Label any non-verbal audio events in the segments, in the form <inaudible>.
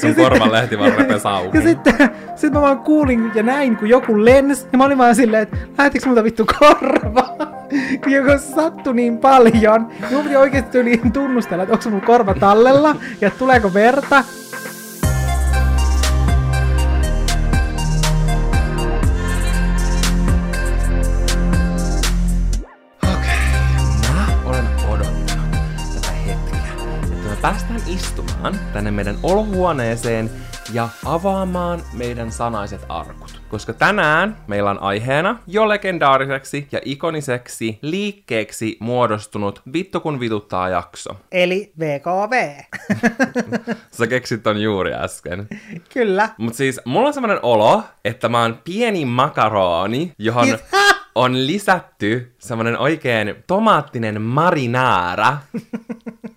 sun korvan lehtivarre repes <laughs> auki. Ja sitten sit mä vaan kuulin ja näin, kun joku lens, ja mä olin vaan silleen, että lähtikö multa vittu korva? <laughs> kun joku sattui niin paljon, niin mun piti oikeasti yli tunnustella, että onko mun korva tallella, ja tuleeko verta. Mä olen odottanut tätä hetkeä, että me päästään istumaan tänne meidän olohuoneeseen ja avaamaan meidän sanaiset arkut. Koska tänään meillä on aiheena jo legendaariseksi ja ikoniseksi liikkeeksi muodostunut Vittu kun vituttaa jakso. Eli VKV. <laughs> Sä keksit ton juuri äsken. Kyllä. Mut siis mulla on semmonen olo, että mä oon pieni makaroni, johon on lisätty semmonen oikein tomaattinen marinaara. <laughs>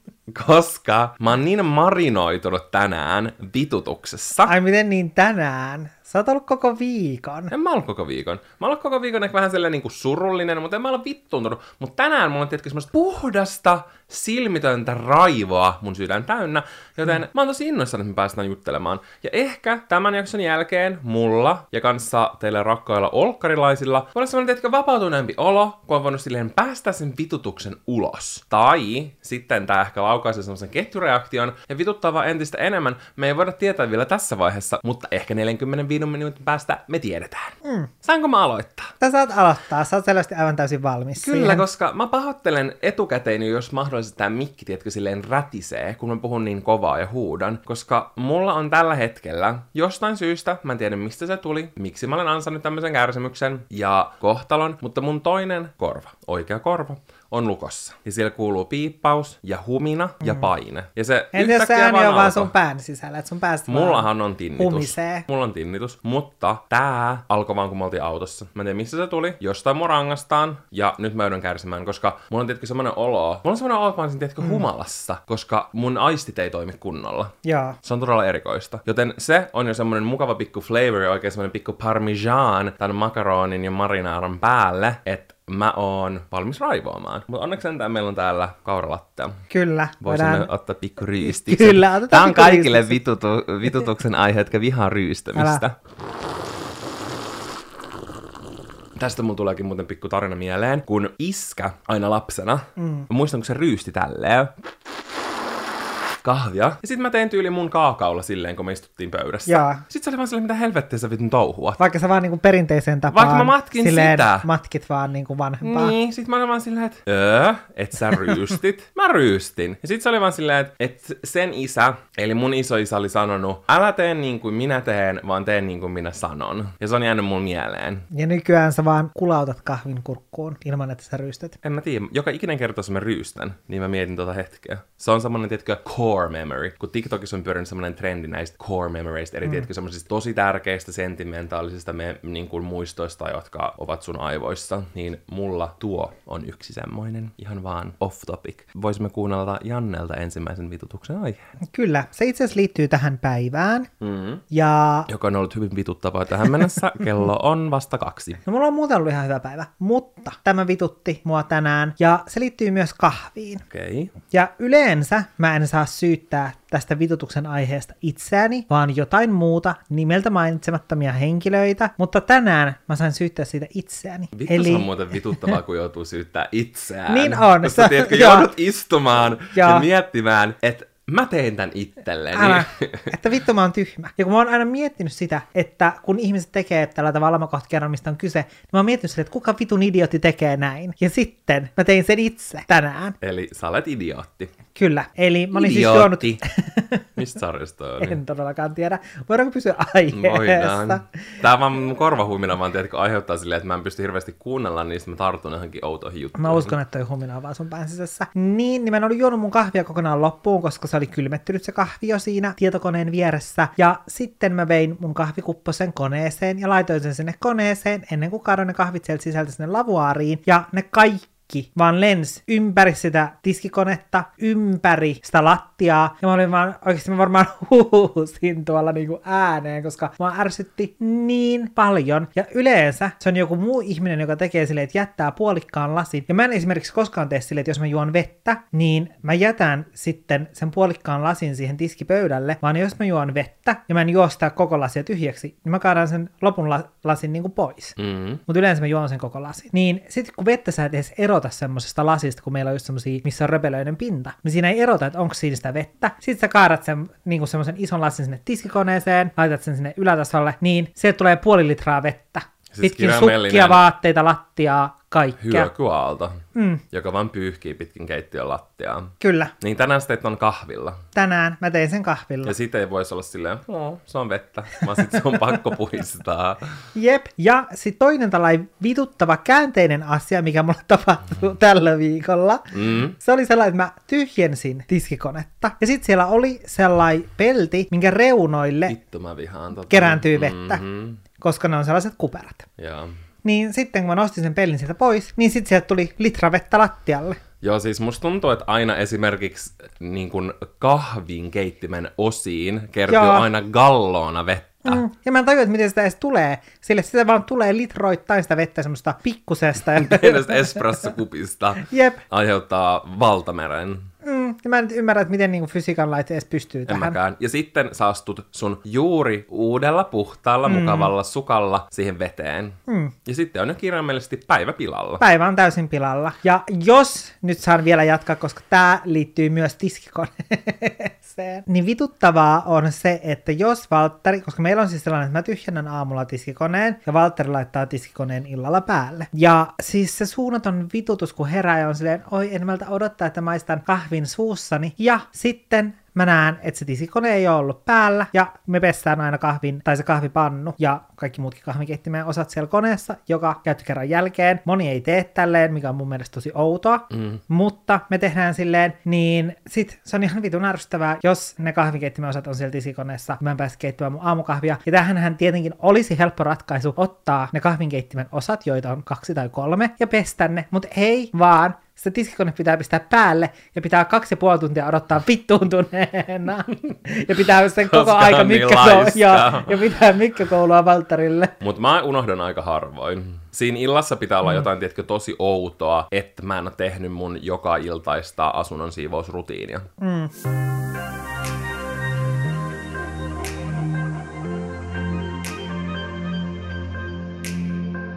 Koska mä oon niin marinoitunut tänään vitutuksessa. Ai miten niin tänään? Sä oot ollut koko viikon. En mä ollut koko viikon. Mä ollut koko viikon ehkä vähän sellainen niin kuin surullinen, mutta en mä ole vittuuntunut. Mutta tänään mulla on tietenkin semmoista puhdasta, silmitöntä raivoa mun sydän täynnä, joten mm. mä oon tosi innoissani, että me päästään juttelemaan. Ja ehkä tämän jakson jälkeen mulla ja kanssa teille rakkailla olkkarilaisilla voi olla semmoinen, tietenkin vapautuneempi olo, kun on voinut silleen päästä sen vitutuksen ulos. Tai sitten tää ehkä laukaisee semmoisen ketjureaktion ja vituttaa vaan entistä enemmän. Me ei voida tietää vielä tässä vaiheessa, mutta ehkä 45 minuutin päästä me tiedetään. Mm. Saanko mä aloittaa? Sä saat aloittaa, sä oot selvästi aivan täysin valmis Kyllä, siihen. koska mä pahoittelen etukäteen, jos mahdollisesti tämä mikki, tiedätkö, silleen rätisee, kun mä puhun niin kovaa ja huudan. Koska mulla on tällä hetkellä jostain syystä, mä en tiedä mistä se tuli, miksi mä olen ansainnut tämmöisen kärsimyksen ja kohtalon, mutta mun toinen korva, oikea korva, on lukossa. Ja siellä kuuluu piippaus ja humina mm. ja paine. Ja se Entä jos se ääni on vaan sun pään sisällä, että sun päästä Mullahan on tinnitus. humisee. Mulla on tinnitus, mutta tää alkoi vaan kun me oltiin autossa. Mä en tiedä mistä se tuli, jostain mun rangastaan, ja nyt mä joudun kärsimään, koska mulla on tietenkin semmonen olo, mulla on semmonen olo, että mä olisin tietenkin mm. humalassa, koska mun aistit ei toimi kunnolla. Joo. Se on todella erikoista. Joten se on jo semmonen mukava pikku flavor, oikein semmonen pikku parmesan tämän makaronin ja marinaaran päälle, että mä oon valmis raivoamaan. Mutta onneksi sentään meillä on täällä kauralattea. Kyllä. Voisimme voidaan- ottaa pikku ryystiksen. <laughs> Kyllä, otetaan Tämä on pikku kaikille vitutu, vitutuksen aihe, jotka vihaa ryystämistä. Älä. Tästä mun tuleekin muuten pikku tarina mieleen, kun iskä aina lapsena, mm. mä muistan kun se ryysti tälleen, kahvia. Ja sit mä tein tyyli mun kaakaulla silleen, kun me istuttiin pöydässä. Jaa. Sit se oli vaan silleen, mitä helvettiä sä vitun touhua. Vaikka sä vaan niinku perinteiseen tapaan Vaikka mä matkin silleen sitä. matkit vaan niinku vanhempaa. Niin, sit mä olin vaan silleen, että öö, et sä ryystit. <laughs> mä ryystin. Ja sit se oli vaan silleen, että et sen isä, eli mun isoisä oli sanonut, älä tee niin kuin minä teen, vaan tee niin kuin minä sanon. Ja se on jäänyt mun mieleen. Ja nykyään sä vaan kulautat kahvin kurkkuun ilman, että sä rystyt. En mä tiedä, joka ikinen kerta, jos mä ryystän, niin mä mietin tota hetkeä. Se on semmonen, tiedätkö, core memory. Kun TikTokissa on pyörinyt semmonen trendi näistä core memoryista, eli mm. tiedätkö, semmoisista tosi tärkeistä sentimentaalisista me, niin kuin muistoista, jotka ovat sun aivoissa, niin mulla tuo on yksi semmoinen, ihan vaan off topic. Voisimme kuunnella Jannelta ensimmäisen vitutuksen aiheen. Kyllä, se itse asiassa liittyy tähän päivään. Mm. Ja Joka on ollut hyvin vituttavaa tähän mennessä. <laughs> Kello on vasta kaksi. no mulla on muuten ollut ihan hyvä päivä, mutta tämä vitutti mua tänään ja se liittyy myös kahviin. Okei. Okay. Ja yleensä mä en saa syyttää tästä vitutuksen aiheesta itseäni, vaan jotain muuta nimeltä mainitsemattomia henkilöitä, mutta tänään mä sain syyttää siitä itseäni. Vittu Eli... se on muuten vituttavaa, kun joutuu syyttää itseään. Niin on. Koska Se- tiedätkö, joudut istumaan ja, Joo. miettimään, että mä teen tän itselleni. Älä, <laughs> että vittu mä oon tyhmä. Ja kun mä oon aina miettinyt sitä, että kun ihmiset tekee tällä tavalla, mä kohta kerron mistä on kyse, niin mä oon miettinyt sitä, että kuka vitun idiootti tekee näin. Ja sitten mä tein sen itse tänään. Eli sä olet idiootti. Kyllä. Eli mä olin siis juonut... Idiootti. <laughs> Mistä sarjasta oli? En todellakaan tiedä. Voidaanko pysyä aiheessa? Voidaan. Tää vaan mun korvahuimina vaan tiedätkö, aiheuttaa silleen, että mä en pysty hirveästi kuunnella, niin mä tartun johonkin outoihin juttuihin. Mä uskon, että toi humina on vaan sun pään sisässä. Niin, niin mä en ollut juonut mun kahvia kokonaan loppuun, koska se oli kylmettynyt se kahvi jo siinä tietokoneen vieressä. Ja sitten mä vein mun kahvikupposen koneeseen ja laitoin sen sinne koneeseen ennen kuin kaadoin ne kahvit sieltä sisältä sinne lavuaariin. Ja ne kaikki tiski vaan lens ympäri sitä tiskikonetta, ympäri sitä lattiaa. Ja mä olin vaan, oikeasti mä varmaan <laughs> huusin tuolla niinku ääneen, koska mä ärsytti niin paljon. Ja yleensä se on joku muu ihminen, joka tekee silleen, että jättää puolikkaan lasin. Ja mä en esimerkiksi koskaan tee silleen, että jos mä juon vettä, niin mä jätän sitten sen puolikkaan lasin siihen tiskipöydälle, vaan jos mä juon vettä ja mä en juo sitä koko lasia tyhjäksi, niin mä kaadan sen lopun la- lasin niinku pois. Mm. Mutta yleensä mä juon sen koko lasin. Niin sitten kun vettä sä et edes erota semmosesta lasista, kun meillä on just semmosia, missä on röpelöinen pinta, niin siinä ei erota, että onko siinä sitä vettä. Sitten sä kaadat sen niinku semmoisen ison lasin sinne tiskikoneeseen, laitat sen sinne ylätasolle, niin se tulee puoli litraa vettä. Siis Pitkin sukkia, vaatteita, lattiaa, kaikkea. Hyökyaalto, Mm, joka vaan pyyhkii pitkin keittiön lattiaa. kyllä. Niin tänään sä teit on kahvilla. Tänään mä tein sen kahvilla. Ja siitä ei voisi olla silleen, no, se on vettä, vaan sit se on pakko puistaa. <laughs> Jep. Ja sitten toinen tällainen vituttava käänteinen asia, mikä mulle <laughs> tapahtui tällä viikolla. Mm. Se oli sellainen, että mä tyhjensin tiskikonetta. Ja sitten siellä oli sellainen pelti, minkä reunoille Vittu mä vihaan tota. kerääntyy vettä, Mhm. Koska ne on sellaiset kuperat. Joo. Niin sitten kun mä nostin sen pellin sieltä pois, niin sitten sieltä tuli litra vettä lattialle. Joo, siis musta tuntuu, että aina esimerkiksi niin kahvin keittimen osiin kertyy Joo. aina galloona vettä. Mm. Ja mä en tajua, että miten sitä edes tulee. Sille sitä vaan tulee litroittain sitä vettä semmoista pikkusesta. <laughs> Pienestä espressokupista Jep. aiheuttaa valtameren. Mm. Ja mä en nyt ymmärrä, että miten niinku fysiikan laite edes pystyy En tähän. mäkään. Ja sitten sä astut sun juuri uudella, puhtaalla, mm. mukavalla sukalla siihen veteen. Mm. Ja sitten on jo kirjaimellisesti päivä pilalla. Päivä on täysin pilalla. Ja jos, nyt saan vielä jatkaa, koska tämä liittyy myös tiskikoneeseen, <laughs> niin vituttavaa on se, että jos Valtteri, koska meillä on siis sellainen, että mä tyhjennän aamulla tiskikoneen ja Valtteri laittaa tiskikoneen illalla päälle. Ja siis se suunnaton vitutus, kun herää ja on silleen, oi en odottaa, että maistan kahvin suussani. Ja sitten mä näen, että se tiskikone ei ole ollut päällä, ja me pestään aina kahvin, tai se kahvipannu, ja kaikki muutkin kahvinkeittimen osat siellä koneessa, joka käyttökerran jälkeen. Moni ei tee tälleen, mikä on mun mielestä tosi outoa, mm. mutta me tehdään silleen, niin sit se on ihan vitun ärsyttävää, jos ne kahvinkeittimen osat on siellä tiskikoneessa, mä en pääse keittämään mun aamukahvia. Ja tähänhän tietenkin olisi helppo ratkaisu ottaa ne kahvinkeittimen osat, joita on kaksi tai kolme, ja pestä ne, mutta ei vaan se tiskikone pitää pistää päälle ja pitää kaksi ja puoli tuntia odottaa vittuuntuneena. <laughs> ja pitää sen koko Koska aika niin laiska. ja, ja pitää mykkäkoulua Valttarille. Mutta mä unohdan aika harvoin. Siinä illassa pitää olla jotain, tiedätkö, tosi outoa, että mä en ole tehnyt mun joka iltaista asunnon siivousrutiinia.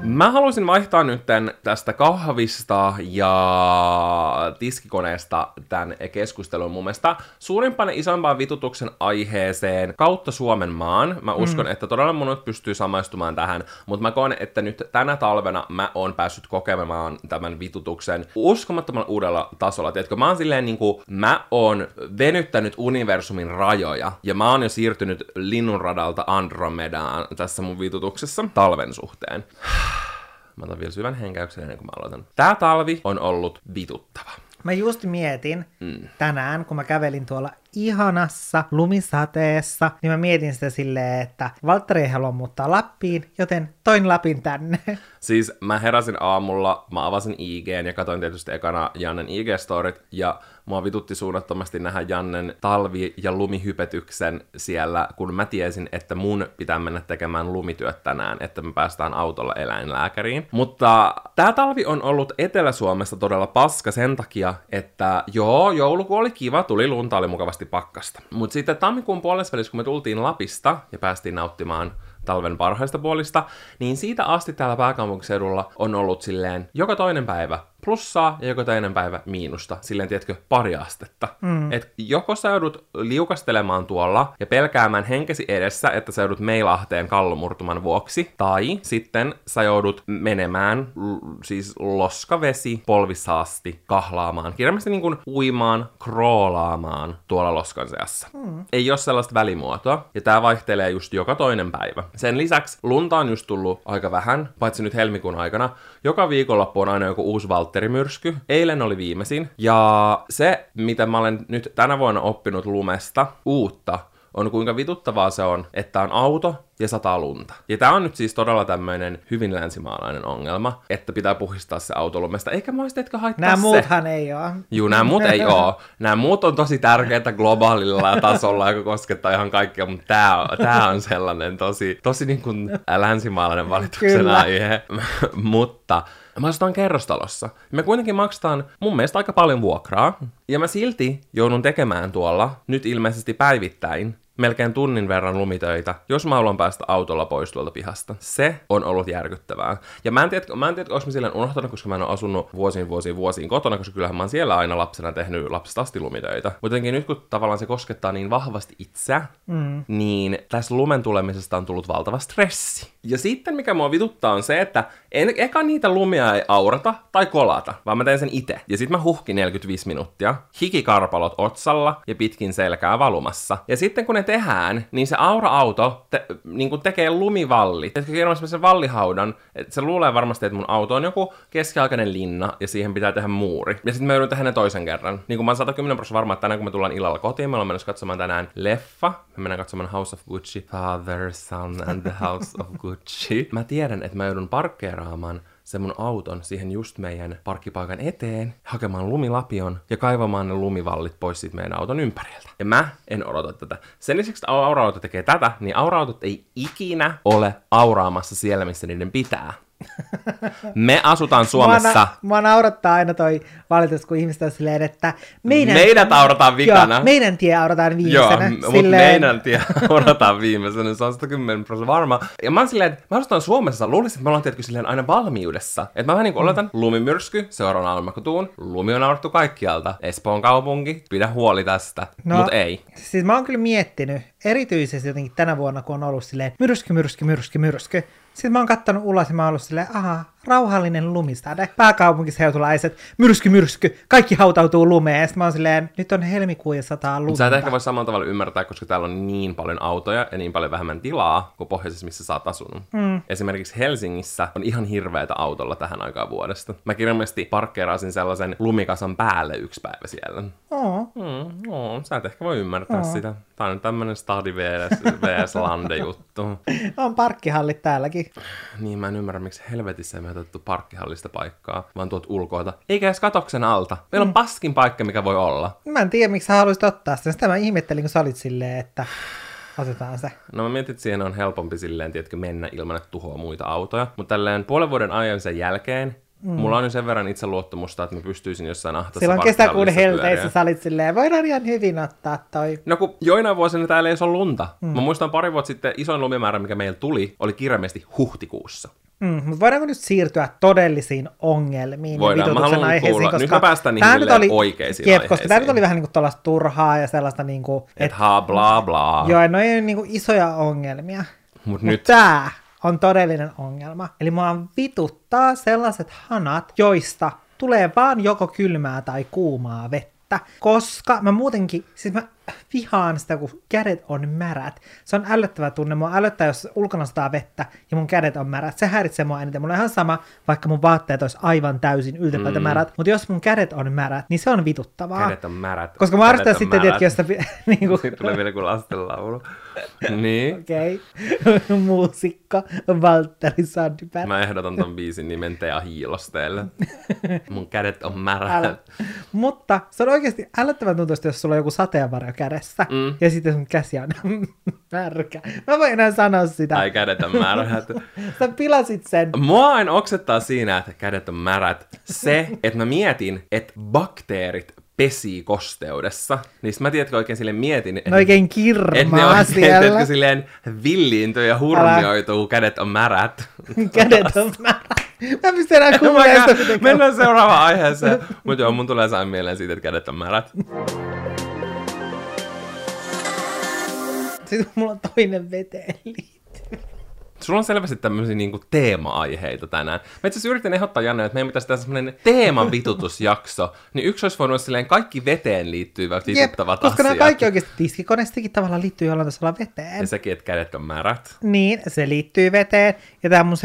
Mä haluaisin vaihtaa nyt tästä kahvista ja tiskikoneesta tämän keskustelun mun mielestä suurimpaan ja isompaan vitutuksen aiheeseen kautta Suomen maan. Mä uskon, mm. että todella monet pystyy samaistumaan tähän, mutta mä koen, että nyt tänä talvena mä oon päässyt kokemaan tämän vitutuksen uskomattomalla uudella tasolla. Tiedätkö, mä oon silleen niin kuin, mä oon venyttänyt universumin rajoja ja mä oon jo siirtynyt linnunradalta Andromedaan tässä mun vitutuksessa talven suhteen. Mä otan vielä syvän henkäyksen ennen kuin mä aloitan. Tää talvi on ollut vituttava. Mä just mietin mm. tänään, kun mä kävelin tuolla ihanassa lumisateessa, niin mä mietin sitä silleen, että Valtteri ei halua muuttaa Lappiin, joten toin Lapin tänne. Siis mä heräsin aamulla, mä avasin IGn ja katsoin tietysti ekana Jannen IG-storit, ja mua vitutti suunnattomasti nähdä Jannen talvi- ja lumihypetyksen siellä, kun mä tiesin, että mun pitää mennä tekemään lumityöt tänään, että me päästään autolla eläinlääkäriin. Mutta tää talvi on ollut Etelä-Suomessa todella paska sen takia, että joo, joulukuu oli kiva, tuli lunta, oli mukavasti pakkasta. Mutta sitten tammikuun puolesvälissä, kun me tultiin Lapista ja päästiin nauttimaan talven parhaista puolista, niin siitä asti täällä pääkaupunkiseudulla on ollut silleen joka toinen päivä plussaa ja joka toinen päivä miinusta, silleen tiedätkö, pari astetta. Mm. Et joko sä joudut liukastelemaan tuolla ja pelkäämään henkesi edessä, että sä joudut meilahteen kallomurtuman vuoksi, tai sitten sä joudut menemään, l- siis loskavesi polvissa asti kahlaamaan, kirjaimellisesti niin kuin uimaan, kroolaamaan tuolla loskan seassa. Mm. Ei ole sellaista välimuotoa, ja tää vaihtelee just joka toinen päivä. Sen lisäksi lunta on just tullut aika vähän, paitsi nyt helmikuun aikana. Joka viikonloppu on aina joku uusi Valtteri-myrsky. Eilen oli viimeisin. Ja se, mitä mä olen nyt tänä vuonna oppinut lumesta uutta, on kuinka vituttavaa se on, että on auto, ja sataa lunta. Ja tää on nyt siis todella tämmöinen hyvin länsimaalainen ongelma, että pitää puhistaa se auto lumesta. Eikä etkö haittaa Nämä se. muuthan ei oo. Juu, nämä muut ei oo. Nämä muut on tosi tärkeitä globaalilla tasolla, joka koskettaa ihan kaikkea, mutta tämä on, tää on sellainen tosi, tosi niin kuin länsimaalainen valituksen Kyllä. aihe. <laughs> mutta mä asutaan kerrostalossa. Me kuitenkin maksetaan mun mielestä aika paljon vuokraa. Ja mä silti joudun tekemään tuolla, nyt ilmeisesti päivittäin, melkein tunnin verran lumitöitä, jos mä haluan päästä autolla pois tuolta pihasta. Se on ollut järkyttävää. Ja mä en tiedä, mä en tiedä onko mä silleen unohtanut, koska mä en ole asunut vuosiin, vuosiin, vuosiin kotona, koska kyllähän mä oon siellä aina lapsena tehnyt lapsesta asti lumitöitä. Mutta nyt kun tavallaan se koskettaa niin vahvasti itseä, mm. niin tässä lumen tulemisesta on tullut valtava stressi. Ja sitten mikä mua vituttaa on se, että en, eka niitä lumia ei aurata tai kolata, vaan mä teen sen itse. Ja sitten mä huhkin 45 minuuttia, hikikarpalot otsalla ja pitkin selkää valumassa. Ja sitten kun ne tehdään, niin se aura-auto te, niin kuin tekee lumivallit. Että kerron sen vallihaudan, että se luulee varmasti, että mun auto on joku keskiaikainen linna ja siihen pitää tehdä muuri. Ja sitten mä joudun tehdä ne toisen kerran. Niin kuin mä oon 110 prosenttia varma, että tänään kun me tullaan illalla kotiin, me ollaan menossa katsomaan tänään leffa. Me mennään katsomaan House of Gucci. Father, Son and the House of Gucci. Mä tiedän, että mä joudun parkkeeraamaan sen mun auton siihen just meidän parkkipaikan eteen, hakemaan lumilapion ja kaivamaan ne lumivallit pois siitä meidän auton ympäriltä. Ja mä en odota tätä. Sen lisäksi, että aura-auto tekee tätä, niin aura-autot ei ikinä ole auraamassa siellä, missä niiden pitää. Me asutaan Suomessa. Mua, na- mua naurattaa aina toi valitus, kun ihmiset on silleen, että meidän, Meidät aurataan vikana. Joo, meidän tie aurataan Joo, viimeisenä. mutta meidän tie odotaan viimeisenä, se on 110 prosenttia varma. Ja mä oon silleen, että mä asutaan Suomessa, luulisin, että me ollaan tietysti silleen aina valmiudessa. Että mä vähän niin kuin oletan, lumimyrsky, seuraavana aallon kun tuun, lumi on aurattu kaikkialta. Espoon kaupunki, pidä huoli tästä. No, Mut ei. Siis mä oon kyllä miettinyt, erityisesti jotenkin tänä vuonna, kun on ollut silleen myrsky, myrsky, myrsky, myrsky. Sitten mä oon kattonut ulos ja mä oon ollut silleen, aha, rauhallinen lumisade. Pääkaupunkiseutulaiset, myrsky, myrsky, kaikki hautautuu lumeen. Ja sitten mä oon silleen, nyt on helmikuu ja sataa lunta. Sä et ehkä voi samalla tavalla ymmärtää, koska täällä on niin paljon autoja ja niin paljon vähemmän tilaa kuin pohjoisessa, missä sä oot asunut. Mm. Esimerkiksi Helsingissä on ihan hirveätä autolla tähän aikaan vuodesta. Mä kirjallisesti parkkeerasin sellaisen lumikasan päälle yksi päivä siellä. Oo. Mm, no, sä et ehkä voi ymmärtää sitä. Tää on tämmönen Stadi vs, vs Lande juttu. <laughs> On parkkihallit täälläkin. Niin mä en ymmärrä, miksi helvetissä ei otettu parkkihallista paikkaa, vaan tuot ulkoilta. Eikä edes katoksen alta. Meillä on paskin paikka, mikä voi olla. Mä en tiedä, miksi sä haluaisit ottaa sen. Sitä mä ihmettelin, kun sä olit silleen, että otetaan se. No mä mietin, että siihen on helpompi silleen, tiedätkö, mennä ilman, että tuhoaa muita autoja. Mutta tälleen puolen vuoden ajan sen jälkeen, mm. mulla on jo sen verran itseluottamusta, että mä pystyisin jossain ahtassa Silloin kesäkuun helteissä sä olit silleen, voidaan ihan hyvin ottaa toi. No kun joinain vuosina täällä ei ole lunta. Mm. Mä muistan pari vuotta sitten isoin lumimäärä, mikä meillä tuli, oli kirjaimesti huhtikuussa. Mm, mutta voidaanko nyt siirtyä todellisiin ongelmiin Voidaan, ja mä vitutuksen haluan aiheisiin, kuulla. koska Nyt mä päästään niihin nyt oli, oikeisiin jep, koska tämä nyt oli vähän niin kuin turhaa ja sellaista niin kuin, Et et, ha bla bla. joo, no ei ole niin kuin isoja ongelmia. Mut Nyt nyt tää on todellinen ongelma. Eli mua vituttaa sellaiset hanat, joista tulee vaan joko kylmää tai kuumaa vettä. Koska mä muutenkin, siis mä vihaan sitä, kun kädet on märät. Se on ällöttävä tunne. Mua ällöttää, jos ulkona sataa vettä ja mun kädet on märät. Se häiritsee mua eniten. Mulla on ihan sama, vaikka mun vaatteet olisi aivan täysin yltäpäältä mm. märät. Mutta jos mun kädet on märät, niin se on vituttavaa. kädet on märät. Koska mä arvostan sitten, että jos sitä, niin kuin, Sitten tulee vielä kuin lastenlaulu. niin. Okei. Okay. <laughs> Muusikko Valtteri Sandberg. Mä ehdotan ton biisin nimen Tea Hiilosteelle. <laughs> Mun kädet on märät. Älä. Mutta se on oikeasti älyttävän tuntuista, jos sulla on joku sateenvarjo kädessä Mm. ja sitten sun käsi on <laughs> märkä. Mä voin enää sanoa sitä. Tai kädet on märät. <laughs> Sä pilasit sen. Mua aina oksettaa siinä, että kädet on märät. Se, että mä mietin, että bakteerit pesii kosteudessa. Niin mä tiedätkö oikein sille mietin, että No oikein että ne kirmaa oikein siellä. silleen villiintyy ja hurmioituu, kädet on märät. <laughs> Kädet on märät. Mä pystyn enää kuulemaan sitä. Mennään seuraavaan aiheeseen. Mutta joo, mun tulee saada mieleen siitä, että kädet on märät. Sitten mulla on toinen veteen liittyvä. Sulla on selvästi tämmöisiä niinku teema-aiheita tänään. Mä itse asiassa yritin ehdottaa Janne, että meidän pitäisi tehdä semmoinen teemavitutusjakso. Niin yksi olisi voinut olla silleen kaikki veteen liittyvät vituttavat koska asiat. nämä kaikki oikeasti tiskikoneistakin tavallaan liittyy jollain tasolla veteen. Ja sekin, että kädet on märät. Niin, se liittyy veteen. Ja tämä mun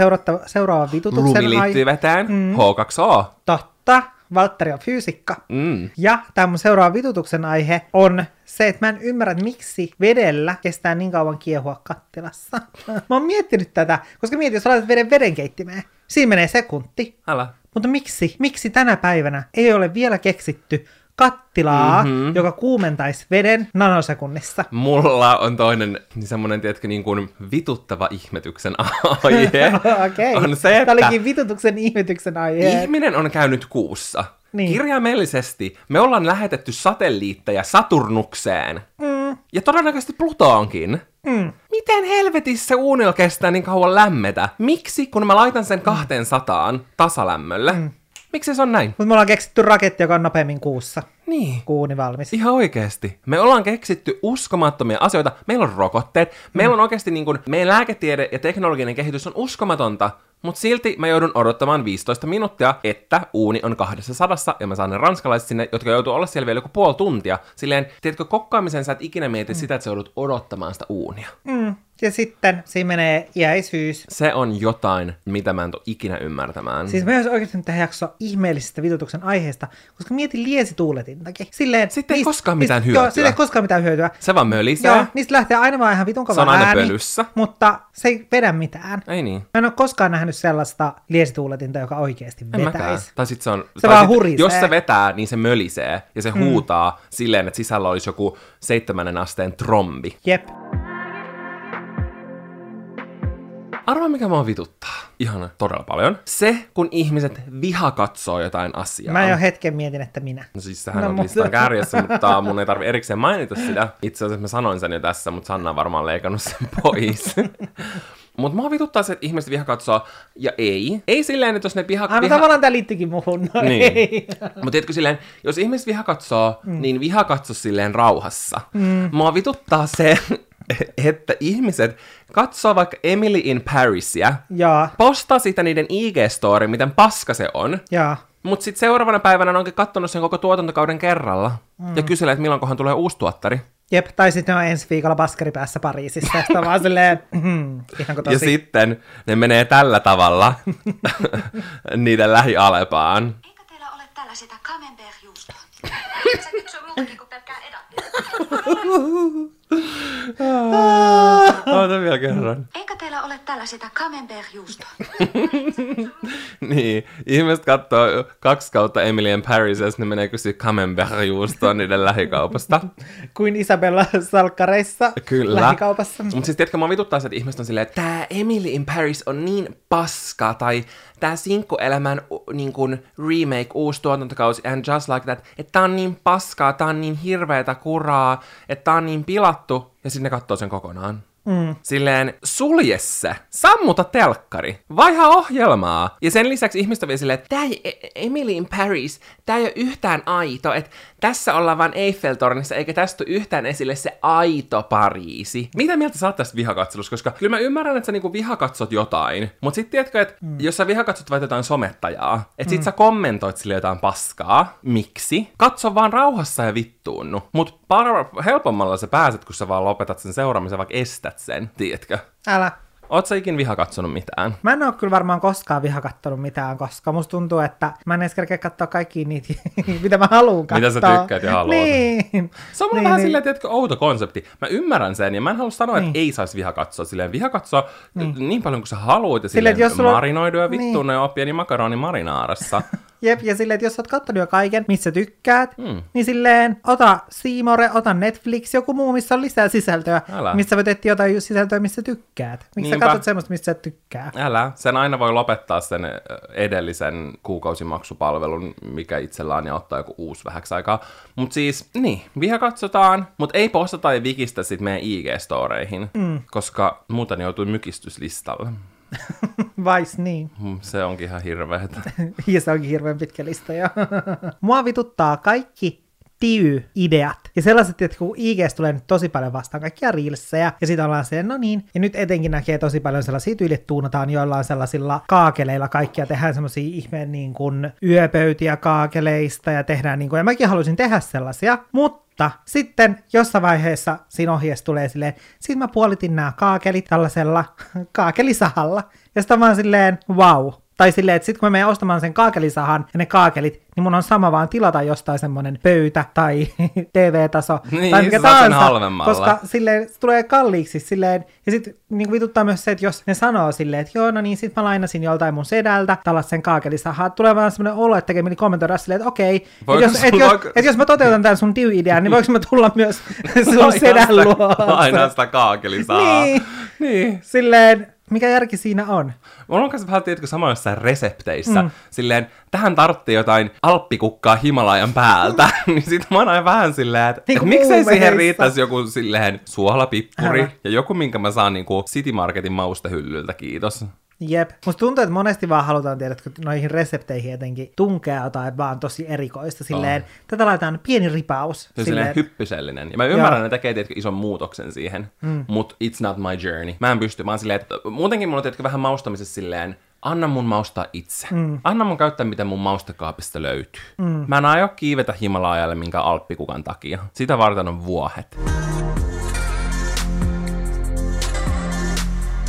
seuraava, vitutuksen Lumi liittyy aihe- veteen. Mm. H2O. Totta, Valtteri on fyysikka. Mm. Ja tämä mun seuraava vitutuksen aihe on se, että mä en ymmärrä, että miksi vedellä kestää niin kauan kiehua kattilassa. <laughs> Mä oon miettinyt tätä, koska mietin, jos laitat veden vedenkeittimeen, siinä menee sekunti. Älä. Mutta miksi, miksi tänä päivänä ei ole vielä keksitty kattilaa, Mhm. mm-hmm. joka kuumentaisi veden nanosekunnissa? Mulla on toinen niin semmonen, tiedätkö, niin kuin vituttava ihmetyksen <laughs> aihe. Okei, On se, Tämä että olikin vitutuksen ihmetyksen aihe. ihminen on käynyt kuussa. Niin. Kirjaimellisesti me ollaan lähetetty satelliitteja Saturnukseen. Mm, Ja todennäköisesti Plutoonkin. mm. Miten helvetissä uunilla kestää niin kauan lämmetä? Miksi, kun mä laitan sen 200 tasalämmölle, mm. Miksi se on näin? Mutta me ollaan keksitty raketti, joka on nopeammin kuussa. Niin. Kuuni valmis. Ihan oikeesti. Me ollaan keksitty uskomattomia asioita. Meillä on rokotteet. Meillä on oikeasti niin kuin, meidän lääketiede ja teknologinen kehitys on uskomatonta. Mutta silti mä joudun odottamaan 15 minuuttia, että uuni on 200 ja mä saan ne ranskalaiset sinne, jotka joutuu olla siellä vielä joku puoli tuntia. Silleen, tiedätkö, kokkaamisen sä et ikinä mieti sitä, että sä joudut odottamaan sitä uunia. Mm. Ja sitten siinä menee iäisyys. Se on jotain, mitä mä en tuu ikinä ymmärtämään. Siis me olisi oikeasti nyt tehdä jakso ihmeellisestä vitutuksen aiheesta, koska mieti liesituuletintakin. Silleen, Sitten ei niistä- koskaan mitään hyötyä. Joo, siitä ei koskaan mitään hyötyä. Se vaan mölisee. Joo, niistä lähtee aina vaan ihan vitun kova Se on aina ääni, pölyssä. mutta se ei vedä mitään. Ei niin. Mä en ole koskaan nähnyt sellaista liesituuletinta, joka oikeasti En mäkään. vetäisi. Tai sit se on... Se vaan sit, hurisee. Jos se vetää, niin se mölisee. Ja se huutaa silleen, että sisällä olisi joku seitsemännen asteen trombi. Jep. Arvaa, mikä mua vituttaa. Ihan todella paljon. Se, kun ihmiset viha katsoo jotain asiaa. Mä jo hetken mietin, että minä. No siis sehän No, on mutta- listan kärjessä, mutta mun ei tarvi erikseen mainita sitä. Itse asiassa mä sanoin sen jo tässä, mutta Sanna on varmaan leikannut sen pois. <laughs> Mutta mua vituttaa se, että ihmiset viha katsoo, ja ei. Ei silleen, että jos ne viha... Aivan viha... tavallaan tää liittykin muhun. No Niin. Mutta tiedätkö silleen, jos ihmiset viha katsoo, mm. niin viha katso silleen rauhassa. Mm. Mua vituttaa se, <laughs> että ihmiset katsoo vaikka Emily in Parisia, Joo, postaa sitä niiden IG-story, miten paska se on, joo. mutta sitten seuraavana päivänä ne onkin kattonut sen koko tuotantokauden kerralla mm. ja kyselee, että milloinkohan tulee uusi tuottari. Jep, tai sitten ne on ensi viikolla baskeripäässä Pariisissa, ja sitten on vaan silleen, ihanko tosi. Ja sitten ne menee tällä tavalla <laughs> niiden lähialepaan. Eikö teillä ole täällä sitä camembert-juustoa? Se kypsyy muutakin kuin pelkkää edappia. <laughs> Oota vielä kerran. Eikö teillä ole täällä sitä camembert-juustoa? <laughs> Niin, ihmiset katsoo kaksi kautta Emily in Paris ja ne menee kysyä camembert-juustoa niiden lähikaupasta. <laughs> Kuin Isabella salkkareissa Kyllä. lähikaupassa. Mutta siis tiedätkö, mä vituttaa se, että ihmiset on silleen, että tää Emily in Paris on niin paska, tai tää sinkkuelämän niin kun remake, uusi tuotantokausi, and just like that, että tää on niin paskaa, tää on niin hirveetä kuraa, että tää on niin pilattu, ja sitten ne katsoo sen kokonaan. Mm. Silleen, sulje se, sammuta telkkari, vaiha ohjelmaa. Ja sen lisäksi ihmiset on vielä silleen, että tää ei, E- Emily in Paris, tää ei ole yhtään aito, että tässä ollaan vaan Eiffeltornissa, eikä tästä ole yhtään esille se aito Pariisi. Mitä mieltä sä oot tästä vihakatselusta? Koska kyllä mä ymmärrän, että sä niinku vihakatsot jotain, mutta sitten tiedätkö, että mm. jos sä vihakatsot vaikka jotain somettajaa, että sit sä kommentoit sille jotain paskaa, miksi? Katso vaan rauhassa ja vittuunnu. Mut par- helpommalla sä pääset, kun sä vaan lopetat sen seuraamisen, vaikka estät sen, tiedätkö? Älä. Oot sä ikin viha katsonut mitään? Mä en oo kyllä varmaan koskaan vihakattonut mitään, koska musta tuntuu, että mä en edes kerkeä katsoa kaikkia niitä, <laughs> mitä mä haluan katsoa. Mitä sä tykkäät ja haluat. Niin. Se on niin, vähän niin. silleen, tiedätkö, outo konsepti. Mä ymmärrän sen, ja mä en halua sanoa, että Niin. ei saisi viha katsoa. Silleen viha katsoa niin. niin paljon kuin sä haluat, ja Silleen, silleen, että jos sulla on- marinoiduja Niin. vittuun ja pieni makaroni marinaarassa. <laughs> Jep, ja silleen, että jos sä oot kattonut jo kaiken, missä tykkäät, Mm. niin silleen, ota Seamore, ota Netflix, joku muu, missä on lisää sisältöä, Älä. missä voit etsiä jotain sisältöä, missä tykkäät. Miksi sä katsot semmoista, mistä sä tykkää? Älä, sen aina voi lopettaa sen edellisen kuukausimaksupalvelun, mikä itsellä on, ja ottaa joku uusi vähäksi aikaa. Mutta siis, niin, viha katsotaan, mutta ei postata ja vikistä sit meidän IG-storeihin, mm. koska muuten joutuu mykistyslistalle. <laughs> Vais niin. Mm, Se onkin ihan hirveetä. <laughs> ja se onkin hirveän pitkä lista jo. <laughs> Mua vituttaa kaikki tiy-ideat. Ja sellaiset, että kun IGS tulee nyt tosi paljon vastaan kaikkia reelsejä, ja sitten ollaan se, no niin. Ja nyt etenkin näkee tosi paljon sellaisia tyylit tuunataan joillain sellaisilla kaakeleilla kaikkia, tehdään semmoisia ihmeen niin kuin yöpöytiä kaakeleista, ja tehdään niin kuin, ja mäkin haluaisin tehdä sellaisia, mutta sitten jossain vaiheessa siinä ohjeessa tulee silleen, sit mä puolitin nämä kaakelit tällaisella <laughs> kaakelisahalla, ja sitten mä oon silleen, wow, Tai silleen, että sit kun mä menen ostamaan sen kaakelisahan ja ne kaakelit, niin mun on sama vaan tilata jostain semmonen pöytä tai <laughs> TV-taso Niin, tai mikä tahansa, halvemmalla. koska silleen se tulee kalliiksi silleen, ja sit niin vituttaa myös se, että jos ne sanoo silleen, että joo, no niin, sit mä lainasin joltain mun sedältä tällaisen kaakelisahan, tulee vaan semmoinen olo, että tekee mieli kommentoida silleen, että okei, että Voiko jos, et jos, et jos mä toteutan tämän sun diu-idean, niin voiko mä tulla myös <laughs> sun sedän luo? Lainaa sitä kaakelisaa. Niin. niin. Silleen, mikä järki siinä on? Mulla on kanssa vähän, tiedätkö, sama jossain resepteissä. Mm. Silleen, tähän tartti jotain alppikukkaa Himalajan päältä. <laughs> niin sit mä oon aina vähän silleen, että Niinku et miksei siihen riittäisi joku silleen suolapippuri. Älä. Ja joku, minkä mä saan niinku City Marketin maustehyllyltä, kiitos. Jep. Musta tuntuu, että monesti vaan halutaan, tiedätkö, noihin resepteihin jotenkin tunkea jotain vaan tosi erikoista. Silleen, tätä laitetaan pieni ripaus. Se on silleen hyppysellinen. Ja mä ymmärrän, että ne tekee tietysti ison muutoksen siihen, mm. mut it's not my journey. Mä en pysty, mä oon silleen, että muutenkin mulla on tietysti vähän maustamisessa silleen, anna mun maustaa itse. Mm. Anna mun käyttää, mitä mun maustakaapista löytyy. Mm. Mä en aio kiivetä Himalajalle minkä alppikukan takia. Sitä varten on vuohet.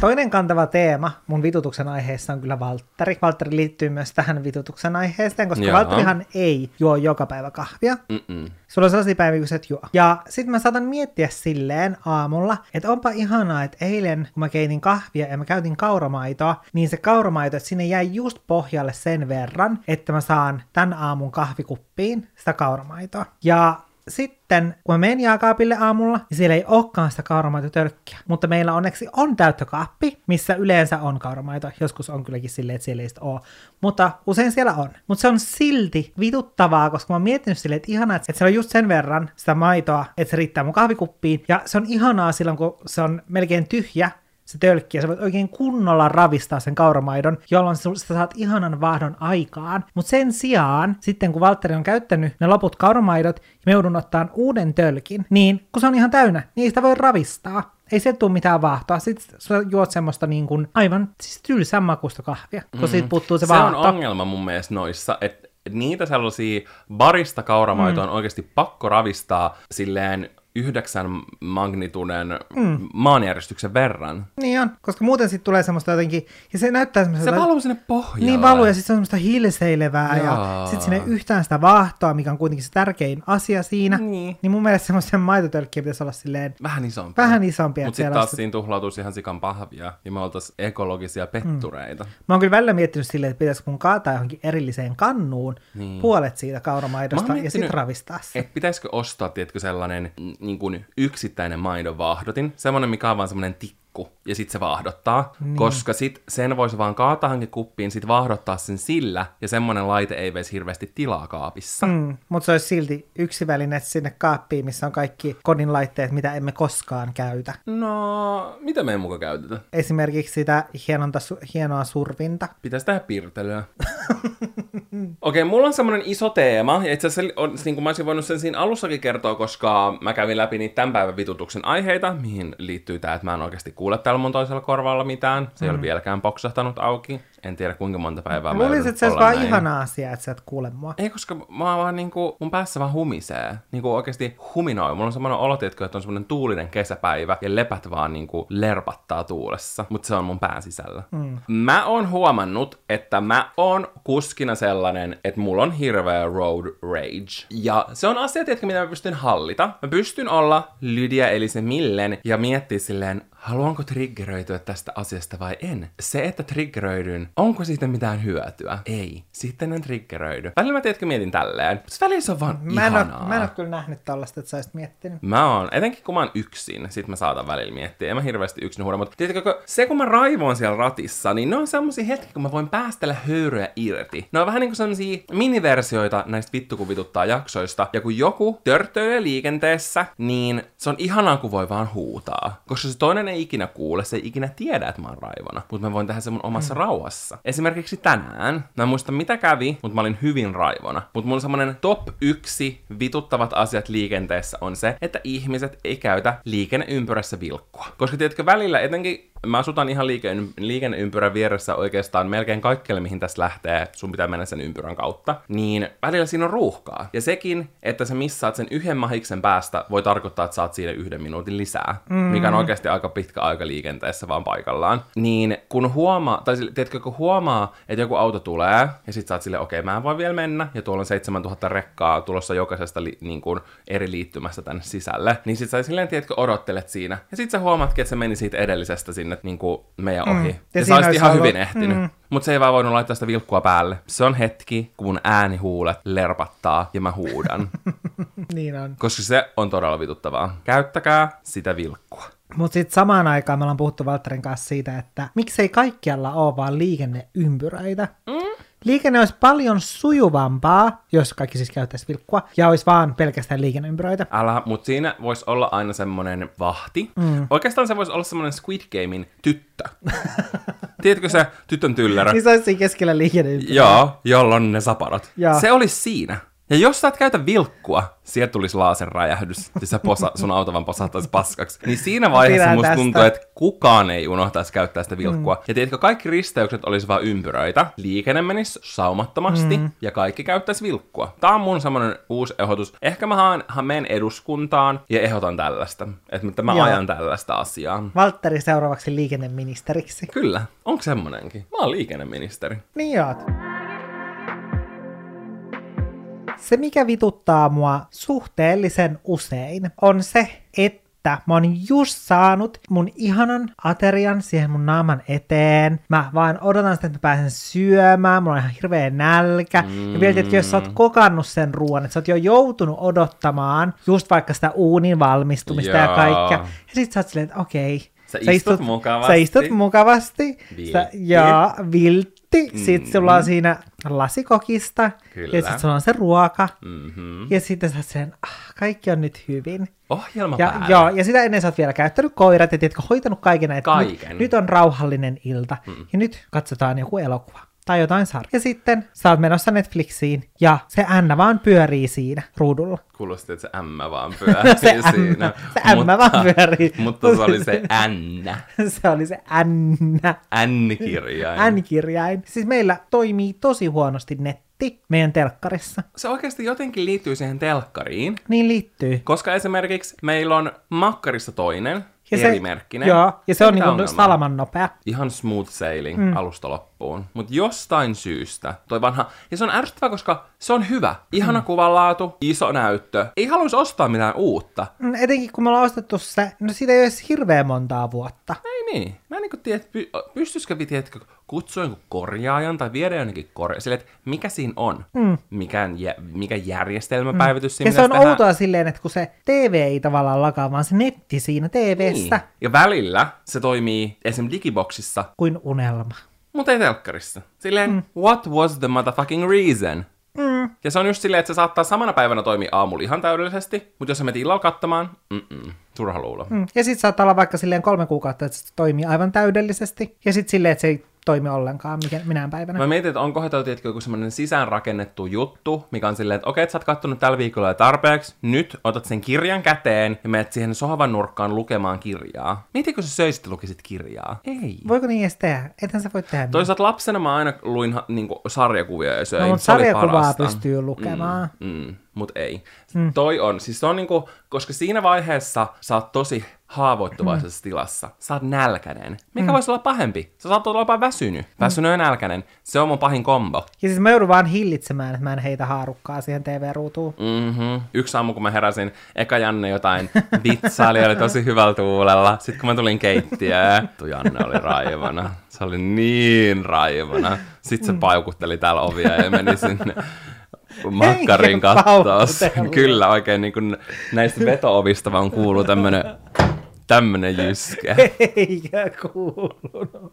Toinen kantava teema mun vitutuksen aiheessa on kyllä Valtteri. Valtteri liittyy myös tähän vitutuksen aiheeseen, koska Joo. Valtterihan ei juo joka päivä kahvia. Mm-mm. Sulla on sellaisia päiviä, kun sä et juo. Ja sit mä saatan miettiä silleen aamulla, että onpa ihanaa, että eilen kun mä keitin kahvia ja mä käytin kauramaitoa, niin se kauramaito, että sinne jäi just pohjalle sen verran, että mä saan tän aamun kahvikuppiin sitä kauramaitoa. Ja sitten, kun mä menen jääkaapille aamulla, niin siellä ei olekaan sitä kauramaitotölkkiä. Mutta meillä onneksi on täyttökaappi, missä yleensä on kauramaito. Joskus on kylläkin silleen, että siellä ei sitä ole. Mutta usein siellä on. Mutta se on silti vituttavaa, koska mä oon miettinyt silleen, että ihanaa, että siellä on just sen verran sitä maitoa, että se riittää mun kahvikuppiin. Ja se on ihanaa silloin, kun se on melkein tyhjä, se tölkki, ja sä voit oikein kunnolla ravistaa sen kauramaidon, jolloin sä saat ihanan vaahdon aikaan. Mutta sen sijaan, sitten kun Valtteri on käyttänyt ne loput kauramaidot, ja me joudun ottaa uuden tölkin, niin kun se on ihan täynnä, niin sitä voi ravistaa. Ei se tule mitään vaahtoa. Sitten sä juot semmoista niin kuin aivan siis tylsän makusta kahvia, kun siitä puuttuu se, Se on vaahto. ongelma mun mielestä noissa, että et niitä sellaisia barista kauramaitoa mm. on oikeasti pakko ravistaa silleen yhdeksän magnituden mm. maanjärjestyksen verran. Niin on, koska muuten sitten tulee semmoista jotenkin, ja se näyttää semmoista... Se valuu sinne pohjalle. Niin valuu, ja sitten se on semmoista hilseilevää, ja Jaa. sitten sinne yhtään sitä vaahtoa, mikä on kuitenkin se tärkein asia siinä. Niin. Niin mun mielestä semmoisia maitotölkkiä pitäisi olla silleen Vähän isompi. vähän isompia. Mutta sitten taas siinä tuhlautuisi ihan sikan pahvia, ja me oltais ekologisia pettureita. Mä oon kyllä välillä miettinyt silleen, että pitäisikö mun kaataa johonkin erilliseen kannuun Niin. puolet siitä kauramaidosta ja sitten ravistaa se. Et pitäisikö ostaa, tiedätkö, sellainen mm, niin kuin yksittäinen maidon semmoinen, mikä on vaan semmoinen tikku, ja sitten se vaahdottaa, niin. koska sit sen voisi vaan kaataa hankin kuppiin, sit vaahdottaa sen sillä, ja semmoinen laite ei veisi hirveästi tilaa kaapissa. Mm. Mutta se olisi silti yksi väline sinne kaappiin, missä on kaikki kodin laitteet, mitä emme koskaan käytä. No, mitä me ei muka käytetä? Esimerkiksi sitä hienonta, su- hienoa survinta. Pitäisi tehdä piirtelyä. <laughs> Okei, mulla on semmoinen iso teema, ja itse asiassa on, niin kuin mä olisin voinut sen siinä alussakin kertoa, koska mä kävin läpi niitä tämän päivän vitutuksen aiheita, mihin liittyy tämä, että mä en oikeasti kuule täällä mun toisella korvalla mitään. Se ei ole vieläkään poksahtanut auki. En tiedä kuinka monta päivää mä Luulisin, joudun että se olisi vaan näin. ihana asia, että sä et kuule mua. Ei, koska mä oon vaan niinku, mun päässä vaan humisee. Niinku oikeasti huminoi. Mulla on semmoinen olo, tiedätkö, että on semmoinen tuulinen kesäpäivä ja lepät vaan niinku lerpattaa tuulessa. Mutta se on mun pään sisällä. Mm. Mä oon huomannut, että mä oon kuskina sellainen, että mulla on hirveä road rage. Ja se on asia, tiedätkö, mitä mä pystyn hallita. Mä pystyn olla Lydia eli se Millen ja miettiä silleen, haluanko triggeröityä tästä asiasta vai en? Se, että triggeröidyn, onko siitä mitään hyötyä? Ei. Sitten en triggeröidy. Välillä mä tiedätkö mietin tälleen, mutta välillä se on vaan Mä en, ihanaa. ole, mä en ole kyllä nähnyt tällaista, että sä olisit miettinyt. Mä oon, etenkin kun mä oon yksin, sit mä saatan välillä miettiä. En mä hirveästi yksin huuda, mutta tiedätkö, kun se kun mä raivoon siellä ratissa, niin ne on semmosia hetkiä, kun mä voin päästellä höyryä irti. Ne on vähän niinku semmosia miniversioita näistä vittu kun vituttaa jaksoista. Ja kun joku törttöilee liikenteessä, niin se on ihanaa, kun voi vaan huutaa. Koska se toinen ei ikinä kuule, se ei ikinä tiedä, että mä oon raivona. Mutta mä voin tehdä sen mun omassa mm. rauhassa. Esimerkiksi tänään, mä en muista mitä kävi, mutta mä olin hyvin raivona. Mutta mun semmonen top yksi vituttavat asiat liikenteessä on se, että ihmiset ei käytä liikenneympyrässä vilkkua. Koska tiedätkö, välillä etenkin mä asutan ihan liike, liikenneympyrän vieressä oikeastaan melkein kaikkelle, mihin tässä lähtee, sun pitää mennä sen ympyrän kautta, niin välillä siinä on ruuhkaa. Ja sekin, että sä missaat sen yhden mahiksen päästä, voi tarkoittaa, että saat siinä yhden minuutin lisää, mm. mikä on oikeasti aika pitkä aika liikenteessä vaan paikallaan. Niin kun huomaa, tai sille- tiedätkö, kun huomaa, että joku auto tulee, ja sit sä oot silleen, okei, okay, mä en voi vielä mennä, ja tuolla on 7000 rekkaa tulossa jokaisesta li, niin kuin, eri liittymästä tänne sisälle, niin sit sä silleen, tiedätkö, odottelet siinä, ja sit sä huomaatkin, että se meni siitä edellisestä sinne niin kuin meidän ohi. Ja Ja, sä olisit olisi ihan ollut- hyvin ehtinyt. Mm. Mutta se ei vaan voinut laittaa sitä vilkkua päälle. Se on hetki, kun mun äänihuulet lerpattaa ja mä huudan. <laughs> Niin on. koska se on todella vituttavaa. Käyttäkää sitä vilkkua. Mutta sitten samaan aikaan me ollaan puhuttu Valtterin kanssa siitä, että miksei kaikkialla ole vaan liikenneympyröitä. Mm. Liikenne olisi paljon sujuvampaa, jos kaikki siis käyttäisi vilkkua, ja olisi vaan pelkästään liikenneympyröitä. Älä, mutta siinä voisi olla aina semmonen vahti. Mm. Oikeastaan se voisi olla semmonen Squid Gamein tyttö. <laughs> Tiedätkö se tytön tyllerä? Niin se olisi siinä keskellä liikenneympyröitä. Joo, jolla on ne saparot. Joo. Se olisi siinä. Ja jos sä et käytä vilkkua, sieltä tulisi laserräjähdys, ja se posa, sun auto vaan posahtaisi paskaksi. Niin siinä vaiheessa Pidän musta tästä. tuntuu, että kukaan ei unohtaisi käyttää sitä vilkkua. Mm. Ja tiedätkö, kaikki risteykset olisi vaan ympyröitä, liikenne menisi saumattomasti, mm. ja kaikki käyttäisi vilkkua. Tää on mun semmonen uusi ehdotus. Ehkä mä haan, haan menen eduskuntaan ja ehdotan tällaista. Että mä Joo. ajan tällaista asiaa. Valtteri seuraavaksi liikenneministeriksi. Kyllä, onko semmonenkin? Mä oon liikenneministeri. Niin oot. Se, mikä vituttaa mua suhteellisen usein, on se, että mä oon just saanut mun ihanan aterian siihen mun naaman eteen. Mä vaan odotan sitä, että mä pääsen syömään, mulla on ihan hirveä nälkä. Mm. Ja vielä, että jos sä oot kokannut sen ruoan, että sä oot jo joutunut odottamaan just vaikka sitä uunin valmistumista ja Joo. kaikkea. Ja sit sä oot silleen, että okei. Sä istut mukavasti. Sä istut mukavasti. Sä, Viltti. Ja viltti. Sitten Mm. sulla on siinä lasikokista. Kyllä. Ja sitten sulla on se ruoka. Mm-hmm. Ja sitten sä sen, ah, kaikki on nyt hyvin. Ohjelma Ja, joo, ja sitä ennen sä oot vielä käyttänyt koirat ja tiedätkö, hoitanut kaiken näitä. Kaiken. Nyt, nyt on rauhallinen ilta. Mm. Ja nyt katsotaan joku elokuva. Tai jotain sarjaa. Ja sitten sä oot menossa Netflixiin ja se Anna vaan pyörii siinä ruudulla. Kuulosti, että se ämmä vaan <laughs> pyörii Se siinä. se ämmä vaan pyörii. Mutta se oli se ännä. <laughs> se oli se Anna. N-kirjain. N-kirjain. Siis meillä toimii tosi huonosti netti meidän telkkarissa. Se oikeasti jotenkin liittyy siihen telkkariin, Niin liittyy. koska esimerkiksi meillä on makkarissa toinen, Ja eri merkkinen. Joo, ja se Ei on niinku salaman nopea. Ihan smooth sailing mm. alusta loppuun. Mutta jostain syystä toi vanha... Ja se on ärsyttävää, koska se on hyvä. Ihana mm. kuvanlaatu, iso näyttö. Ei haluaisi ostaa mitään uutta. Mm, Etenkin kun me ollaan ostettu se, no siitä ei ole edes hirveän montaa vuotta. Ei niin. Mä en niin tiedä, py, pystyisikö tiedätkö, kutsua jonkun korjaajan tai viedä jonnekin korjaajan. Silleen, että mikä siinä on? Mm. Mikään jä, mikä järjestelmäpäivitys siinä Ja se on pitäisi tehdä? outoa silleen, että kun se TV ei tavallaan lakaa, vaan se netti siinä TVssä Niin. Ja välillä se toimii esim. digiboksissa, kuin unelma. Mutta ei telkkarissa. Silleen, mm. what was the motherfucking reason? Mm. Ja se on just silleen, että se saattaa samana päivänä toimia aamulla ihan täydellisesti, mutta jos sä menet illalla katsomaan, mm-mm, turha luulo. Mm. Ja sitten saattaa olla vaikka silleen kolme kuukautta, että se toimii aivan täydellisesti. Ja sitten silleen, että se ei toimi ollenkaan minään päivänä. Mä mietin, että onko toi tietkö joku semmoinen sisäänrakennettu juttu, mikä on silleen, että okei, että sä oot kattonut tällä viikolla jo tarpeeksi, nyt otat sen kirjan käteen ja menet siihen sohvan nurkkaan lukemaan kirjaa. Mietitkö sä söisit lukisit kirjaa? Ei. Voiko niin edes tehdä? Ethän sä voi tehdä niin. Toisaalta lapsena mä aina luin ha- niinku, sarjakuvia ja söin. No, mutta sarjakuvaa pystyy lukemaan. Mm, mm, mut ei. Mm. Toi on, siis se on niinku, koska siinä vaiheessa sä oot tosi haavoittuvaisessa mm. tilassa. Sä oot nälkäinen. Mikä mm. voisi olla pahempi? Sä saat olla jopa väsynyt. Väsynyt ja nälkäinen. Se on mun pahin kombo. Ja siis mä joudun vaan hillitsemään, että mä en heitä haarukkaa siihen TV-ruutuun. Mm-hmm. Yksi aamu, kun mä heräsin, eka Janne jotain vitsaili, oli tosi hyvällä tuulella. Sitten kun mä tulin keittiöön, tu Janne oli raivona. Se oli niin raivona. Sitten se paukutteli täällä ovia ja meni sinne makkarin paukutellut. Kyllä, oikein niin kuin näistä veto-ovista vaan kuuluu tämmönen, tämmönen jyskä. Eikä kuulunut.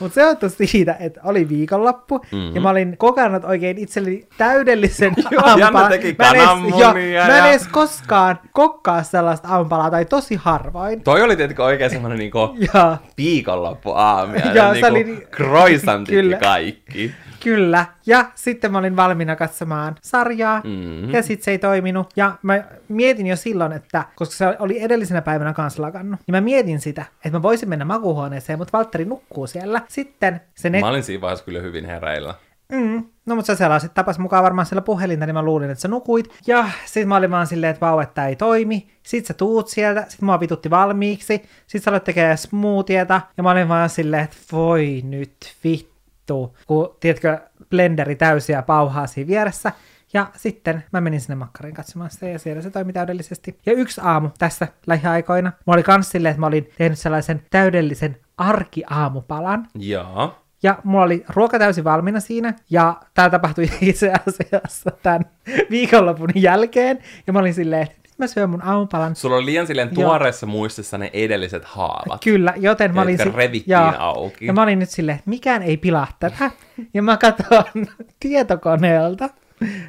Mutta se johtui siitä, että oli viikonloppu, mm-hmm. ja mä olin kokannut oikein itselleni täydellisen <laughs> aamupalan. Teki Mä en edes- kananmunia joo, Mä en ja- edes koskaan kokkaa sellaista aamupalaa, tai tosi harvoin. Toi oli tietenkin oikein semmonen niinku Ja viikonloppuaamia. Joo, ja se niinku oli ja kaikki. Kyllä. Ja sitten mä olin valmiina katsomaan sarjaa, Mm. ja sitten se ei toiminut. Ja mä mietin jo silloin, että koska se oli edellisenä päivänä kanssa lakannut, niin mä mietin sitä, että mä voisin mennä makuuhuoneeseen, mutta Valtteri nukkuu siellä. Sitten se net... Mä olin siinä vaiheessa kyllä hyvin hereillä. Mm. No mutta sä selasit tapas mukaan varmaan siellä puhelinta, niin mä luulin, että sä nukuit. Ja sit mä olin vaan silleen, että vau, että ei toimi. Sit sä tuut sieltä, sit mua vitutti valmiiksi. Sit sä aloit tekemään smoothieta. Ja mä olin vaan silleen, että voi nyt vittu. Kun, tiedätkö, blenderi täysiä pauhaa siinä vieressä. Ja sitten mä menin sinne makkariin katsomaan sitä ja siellä se toimi täydellisesti. Ja yksi aamu tässä lähiaikoina, mä olin kans silleen, että mä olin tehnyt sellaisen täydellisen arkiaamupalan. Jaa. Ja mulla oli ruoka täysin valmiina siinä, ja tämä tapahtui <laughs> itse asiassa tämän viikonlopun jälkeen, ja mä olin silleen, mä syön mun aamupalan. Sulla oli liian silleen Joo. tuoreessa muistissa ne edelliset haavat. Kyllä, joten mä olin... Si- revittiin Joo. auki. Ja mä olin nyt silleen, että mikään ei pilaa tätä. Ja mä katson <laughs> tietokoneelta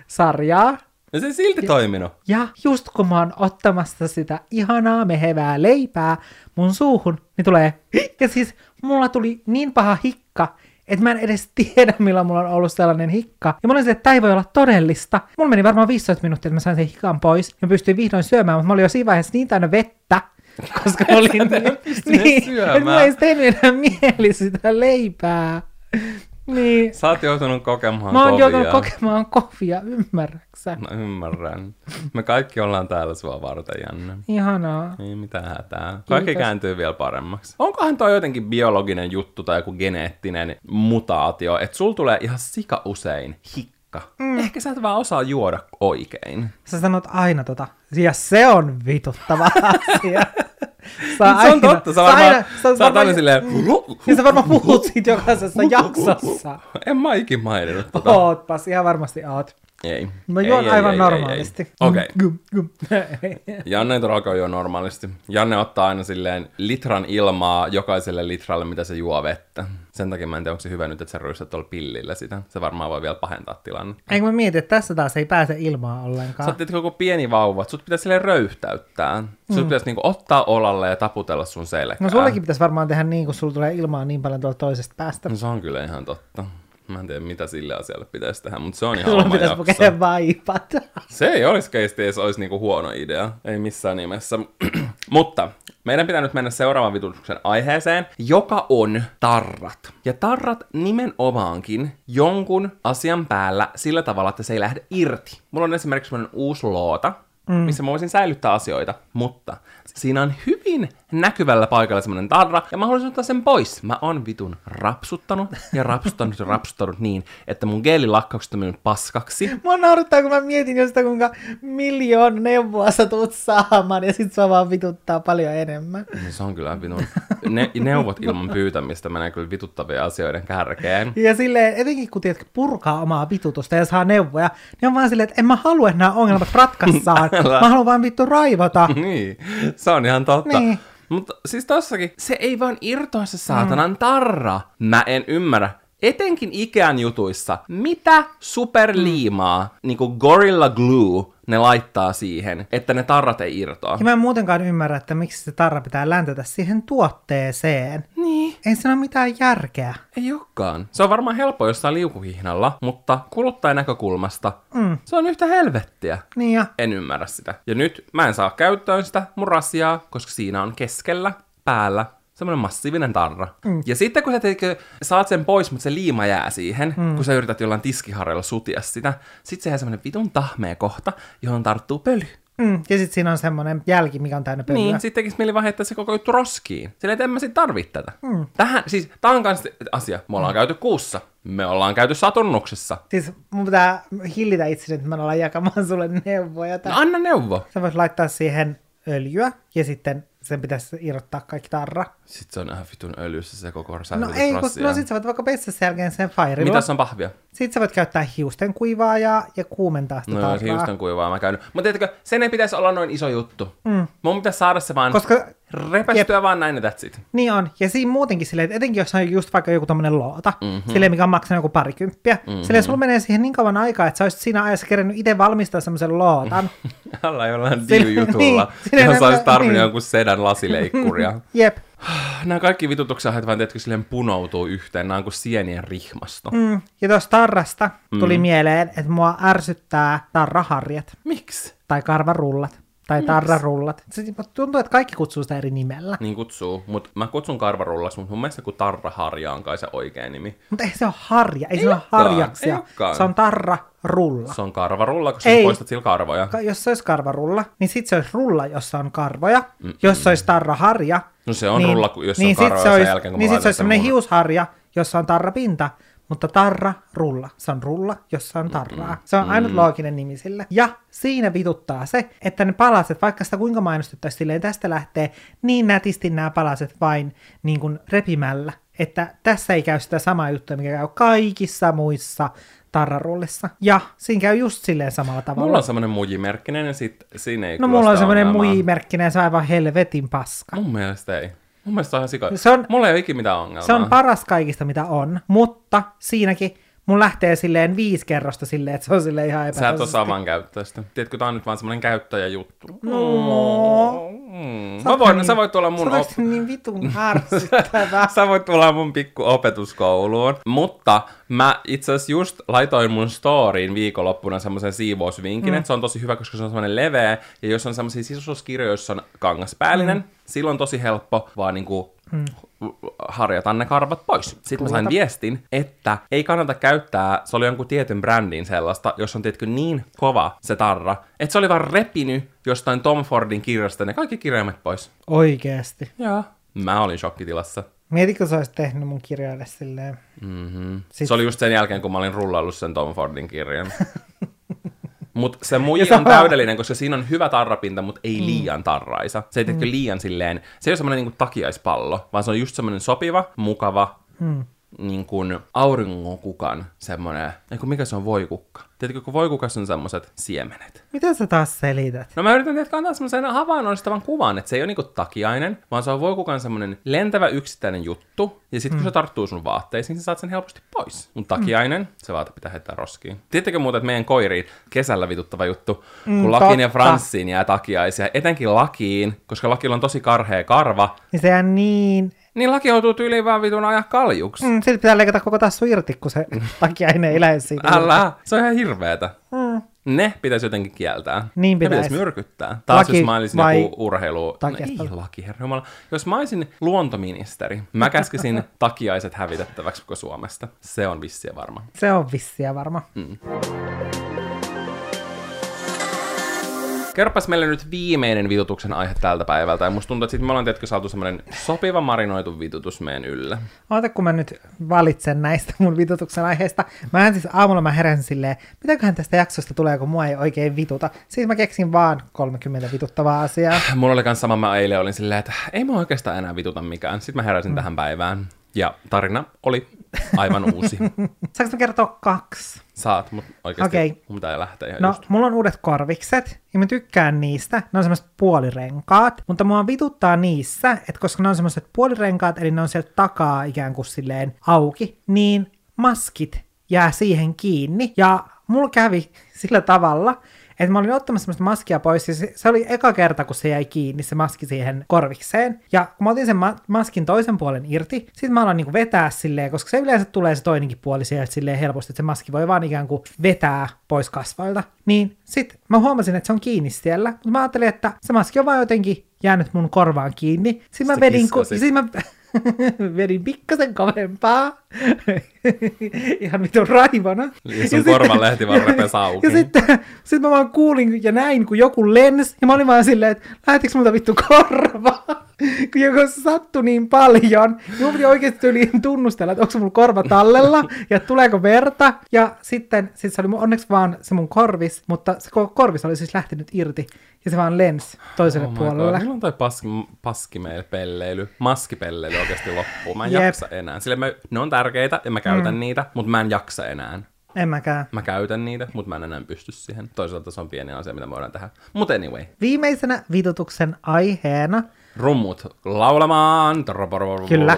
sarjaa, No se silti toiminut. ja just kun mä oon ottamassa sitä ihanaa mehevää leipää mun suuhun, niin tulee... <gasps> Ja siis mulla tuli niin paha hikka, että mä en edes tiedä, <laughs> milloin mulla on ollut sellainen hikka. Ja mä olin silleen, että tää ei voi olla todellista. Mulla meni varmaan 15 minuuttia, että mä sain sen hikan pois. Ja pystyin vihdoin syömään, mutta mä olin jo siinä vaiheessa niin täynnä vettä, <laughs> koska mä olin... niin, <laughs> syömään. että mulla ei sitten tehnyt enää mieli sitä leipää. Niin. Sä oot joutunut kokemaan Mä oon kovia. joutunut kokemaan kovia, ymmärräksä? Mä ymmärrän. Me kaikki ollaan täällä sua varten, Janne. Ihanaa. Ei mitään hätää. Kaikki Kiitos. kääntyy vielä paremmaksi. Onkohan toi jotenkin biologinen juttu tai joku geneettinen mutaatio, että sul tulee ihan sika usein hikka. Mm. Ehkä sä et vaan osaa juoda oikein. Sä sanot aina tota. Ja se on vituttava asia. <laughs> Sä Se on totta, sä varmaan, aina- sä, sä aina silleen... Ja sä varmaan puhut siitä jokaisessa jaksossa. En mä ikin maininnut tota. Ootpas, ihan varmasti oot. Ei. Mä juon ei, aivan ei, normaalisti. ei, ei. Okei. Gum. <laughs> Janne ei todellakaan juo normaalisti. Janne ottaa aina silleen litran ilmaa jokaiselle litralle, mitä se juo vettä. Sen takia mä en tiedä, onko se hyvä nyt, että sä ryystät tuolla pillillä sitä. Se varmaan voi vielä pahentaa tilannetta. Eikö mä mietin, että tässä taas ei pääse ilmaa Sä ollenkaan. oot tietysti koko pieni vauva, että sut pitäisi silleen röyhtäyttää. Sut pitäisi niinku ottaa olalle ja taputella sun selkää. No sullekin pitäisi varmaan tehdä niin, kun sulla tulee ilmaa niin paljon tuolta toisesta päästä. No se on kyllä ihan totta. Mä en tiedä, mitä sille asialle pitäisi tehdä, mutta se on <laughs> ihan Sulla oma pitäisi jakso. vaipat. <laughs> Se ei olisi keisti, jos olisi niinku huono idea. Ei missään nimessä. <clears throat> Mutta meidän pitää nyt mennä seuraavan vitutuksen aiheeseen, joka on tarrat. Ja tarrat nimenomaankin jonkun asian päällä sillä tavalla, että se ei lähde irti. Mulla on esimerkiksi sellainen uusi loota, mm. missä mä voisin säilyttää asioita, mutta siinä on hyvin näkyvällä paikalla semmoinen tarra, ja mä haluaisin ottaa sen pois. Mä oon vitun rapsuttanut ja rapsuttanut ja rapsuttanut niin, että mun geelilakkaukset on mennyt paskaksi. Mua naurattaa, kun mä mietin jo sitä, kuinka miljoon neuvoa sä tulet saamaan, ja sit sua vaan vituttaa paljon enemmän. No se on kyllä vitun. Ne, neuvot ilman pyytämistä menee kyllä vituttavien asioiden kärkeen. Ja silleen, etenkin kun tiedätkö, purkaa omaa vitutusta ja saa neuvoja, niin on vaan silleen, että en mä halua, että nämä ongelmat ratkaissaan. Mä haluan vaan vittu raivata. Niin, se on ihan totta. Niin. Mutta siis tossakin, se ei vaan irtoa se saatanan tarra. Mä en ymmärrä. Etenkin Ikean jutuissa, mitä superliimaa, niinku Gorilla Glue, ne laittaa siihen, että ne tarrat ei irtoa. Ja mä en muutenkaan ymmärrä, että miksi se tarra pitää läntätä siihen tuotteeseen. Niin. Ei siinä ole mitään järkeä. Ei olekaan. Se on varmaan helppo jossain liukuhihnalla, mutta kuluttajan näkökulmasta mm. se on yhtä helvettiä. Niin ja En ymmärrä sitä. Ja nyt mä en saa käyttöön sitä mun rasiaa, koska siinä on keskellä, päällä, semmoinen massiivinen tarra. Mm. Ja sitten kun sä teikö, saat sen pois, mutta se liima jää siihen, mm. kun sä yrität jollain tiskiharjalla sutia sitä, sit se jää semmoinen vitun tahmea kohta, johon tarttuu pöly. Mm, ja sitten siinä on semmoinen jälki, mikä on täynnä pölyä. Niin, sitten tekisi mieli vaan heittää se koko juttu roskiin. Sillä että en mä sit tarvii tätä. Mm. Tähän, siis, tää on kans asia. Me ollaan mm. käyty kuussa. Me ollaan käyty Saturnuksessa. Siis mun pitää hillitä itseni, että mä en ala jakamaan sulle neuvoja. No Tai... anna neuvo. Sä voit laittaa siihen öljyä ja sitten sen pitäisi irrottaa kaikki tarra. Sitten se on ihan vitun öljyssä se koko No ei, kun, no sit sä voit vaikka pestä sen jälkeen sen fairilla. Mitäs on pahvia? Sitten sä voit käyttää hiusten kuivaajaa ja kuumentaa sitä No tarraa. se hiusten kuivaa mä käynyt. Mutta tiedätkö, sen ei pitäisi olla noin iso juttu. Mm. Mun pitäisi saada se vaan... Koska repästyä vaan näin ja that's it. Niin on. Ja siinä muutenkin silleen, että etenkin jos on just vaikka joku tommonen loota, mm-hmm. silleen, mikä on maksanut joku parikymppiä, mm-hmm. silleen sulla menee siihen niin kauan aikaa, että sä olisit siinä ajassa kerännyt itse valmistaa semmoisen lootan. <laughs> Alla jollain diu-jutulla, niin, johon sä olisit tarvinnut niin. jonkun sedän lasileikkuria. <laughs> Jep. <sighs> Nämä kaikki vitutukset vaan, tiedätkö, silleen punoutuu yhteen. Nämä on kuin sienien rihmasto. Mm. Ja tuosta tarrasta tuli mieleen, että mua ärsyttää tarraharjat Miksi? tai karvarullat tai tarrarullat. Se tuntuu, että kaikki kutsuu sitä eri nimellä. Niin kutsuu, mutta mä kutsun karvarullas, mutta mun mielestä kun tarraharja on kai se oikea nimi. Mutta ei se ole harja, ei, Ei se ole harjaksia. ei olekaan. Se on tarrarulla. Se on karvarulla, koska Ei. sä poistat sillä karvoja. Ka- Jos se olisi karvarulla, niin sit se olisi rulla, jossa on karvoja. Mm-mm. Jos se olisi tarraharja, No se on niin, rulla, jos on niin sit karvoja se sen olisi, jälkeen, kun niin sit se olisi sen semmoinen hiusharja, jossa on tarrapinta, mutta tarra rulla. Se on rulla, jossa on tarraa. Se on ainut looginen nimi sille. Ja siinä vituttaa se, että ne palaset, vaikka sitä kuinka mainostettaisiin silleen, tästä lähtee niin nätisti nämä palaset vain niin kuin repimällä, että tässä ei käy sitä samaa juttua, mikä käy kaikissa muissa tarrarullissa. Ja siinä käy just silleen samalla tavalla. Mulla on semmoinen mujimerkkinen ja sit siinä ei No mulla on semmoinen ongelmaa. muimerkkinen, se on aivan helvetin paska. Mun mielestä ei. Mun mielestä se on ihan sika. Se on- Mulla ei ole ikinä mitään ongelmaa. Se on paras kaikista, mitä on, mutta siinäkin mun lähtee silleen viisi kerrosta silleen, että se on silleen ihan Sä et osaa vaan käyttää sitä. Tiedätkö, tää on nyt vaan semmoinen käyttäjäjuttu. No. Mm. Sä Mä voin, niin- sä voit tulla mun Sä op... niin vitun <laughs> ärsyttävä. Sä voit tulla mun pikku opetuskouluun. Mutta mä itse asiassa just laitoin mun storyin viikonloppuna semmoisen siivousvinkin, mm. että se on tosi hyvä, koska se on semmoinen leveä. Ja jos on semmoisia sisustuskirjoja, joissa on kangaspäällinen, mm. silloin on tosi helppo vaan niinku mm. harjata ne karvat pois. Sitten mä sain viestin, että ei kannata käyttää, se oli jonkun tietyn brändin sellaista, jos on tietkö niin kova se tarra, että se oli vaan repinyt jostain Tom Fordin kirjasta ne kaikki kirjaimet pois. Oikeesti. Joo. Mä olin shokkitilassa. Mietitkö sä olisit tehnyt mun kirjoille silleen? Mm-hmm. Sit- Se oli just sen jälkeen, kun mä olin rullaillut sen Tom Fordin kirjan. <laughs> Mutta se muji Ja on täydellinen, koska siinä on hyvä tarrapinta, mutta ei liian tarraisa. Se ei mm. liian silleen, se ei ole semmoinen niin takiaispallo, vaan se on just semmoinen sopiva, mukava, mm. Niin kuin auringonkukan semmoinen, ei kun mikä se on voikukka. Tiedätkö, kun voikukassa on semmoiset siemenet. Mitä sä taas selität? No mä yritän tehdä antaa semmoisen havainnollistavan kuvan, että se ei ole niinku takiainen, vaan se on voikukan semmoinen lentävä yksittäinen juttu, ja sitten kun se tarttuu sun vaatteisiin, niin sä saat sen helposti pois. Mun takiainen, se vaate pitää heittää roskiin. Tiedättekö muuten, että meidän koiriin kesällä vituttava juttu, kun Mm, Lakiin ja. Franssiin jää takiaisia, etenkin Lakiin, koska Lakilla on tosi karhea karva, Niin se on niin... niin Laki joutuu tyyliin vaan vitun ajaa kaljuksi. Mm, silti pitää leikata koko tassu irti, kun se <laughs> takia ei lähde siitä. Älä, se on ihan hirveetä. Mm. Ne pitäisi jotenkin kieltää. Niin Ne pitäisi. pitäisi myrkyttää. Taas Laki jos mä olisin vai joku urheilu... No ei laki, herra. Jos mä olisin luontoministeri, mä käskisin <laughs> takiaiset hävitettäväksi koko Suomesta. Se on vissiä varma. Se on vissiä varma. Mm. Kerropas meille nyt viimeinen vitutuksen aihe tältä päivältä. Ja musta tuntuu, että sit me ollaan tietkö saatu semmoinen sopiva marinoitu vitutus meidän yllä. Oota, kun mä nyt valitsen näistä mun vitutuksen aiheista. Mä siis aamulla mä heräsin silleen, mitäköhän tästä jaksosta tulee, kun mua ei oikein vituta. Siis mä keksin vaan 30 vituttavaa asiaa. Mulla oli kans sama, mä eilen olin silleen, että ei mä oikeastaan enää vituta mikään. Sitten mä heräsin mm. tähän päivään. Ja tarina oli aivan uusi. <laughs> Saanko mä kertoa kaksi? Saat, mutta oikeasti okay. mun pitää lähteä ihan No, just. mulla on uudet korvikset, ja mä tykkään niistä. Ne on semmoiset puolirenkaat, mutta mua vituttaa niissä, että koska ne on semmoiset puolirenkaat, eli ne on sieltä takaa ikään kuin silleen auki, niin maskit jää siihen kiinni. Ja mulla kävi sillä tavalla, että mä olin ottamassa semmoista maskia pois, ja se, se oli eka kerta, kun se jäi kiinni, se maski siihen korvikseen. Ja kun mä otin sen ma- maskin toisen puolen irti, sit mä aloin niinku vetää silleen, koska se yleensä tulee se toinenkin puoli sieltä silleen helposti, että se maski voi vaan ikään kuin vetää pois kasvoilta. Niin sit mä huomasin, että se on kiinni siellä, mutta mä ajattelin, että se maski on vaan jotenkin jäänyt mun korvaan kiinni. Sitten mä vedin, ku- sit mä <laughs> vedin pikkasen kovempaa. <laughs> Ihan vitun raivona. Ja sun korvan lehti vaan repes <laughs> auki. Ja sitten sit mä vaan kuulin ja näin, kun joku lens, ja mä olin vaan silleen, että lähtikö multa vittu korva? <laughs> kun joku sattui niin paljon, niin mun piti oikeasti yliin tunnustella, että onko se mun korva tallella, ja tuleeko verta. Ja sitten sit se oli mun- onneksi vaan se mun korvis, mutta se koko korvis oli siis lähtenyt irti, ja se vaan lens toiselle Oh puolelle. God, Milloin toi paski, paskimeilpelleily, maskipelleily oikeasti loppuu? Mä en Jep. jaksa enää. Sille mä, ne on tärkeitä ja mä käytän mm. niitä, mutta mä en jaksa enää. En mäkään. Mä käytän niitä, mutta mä en enää pysty siihen. Toisaalta se on pieni asia, mitä me voidaan tehdä. Mutta anyway, Viimeisenä vitutuksen aiheena rummut laulamaan. Kyllä.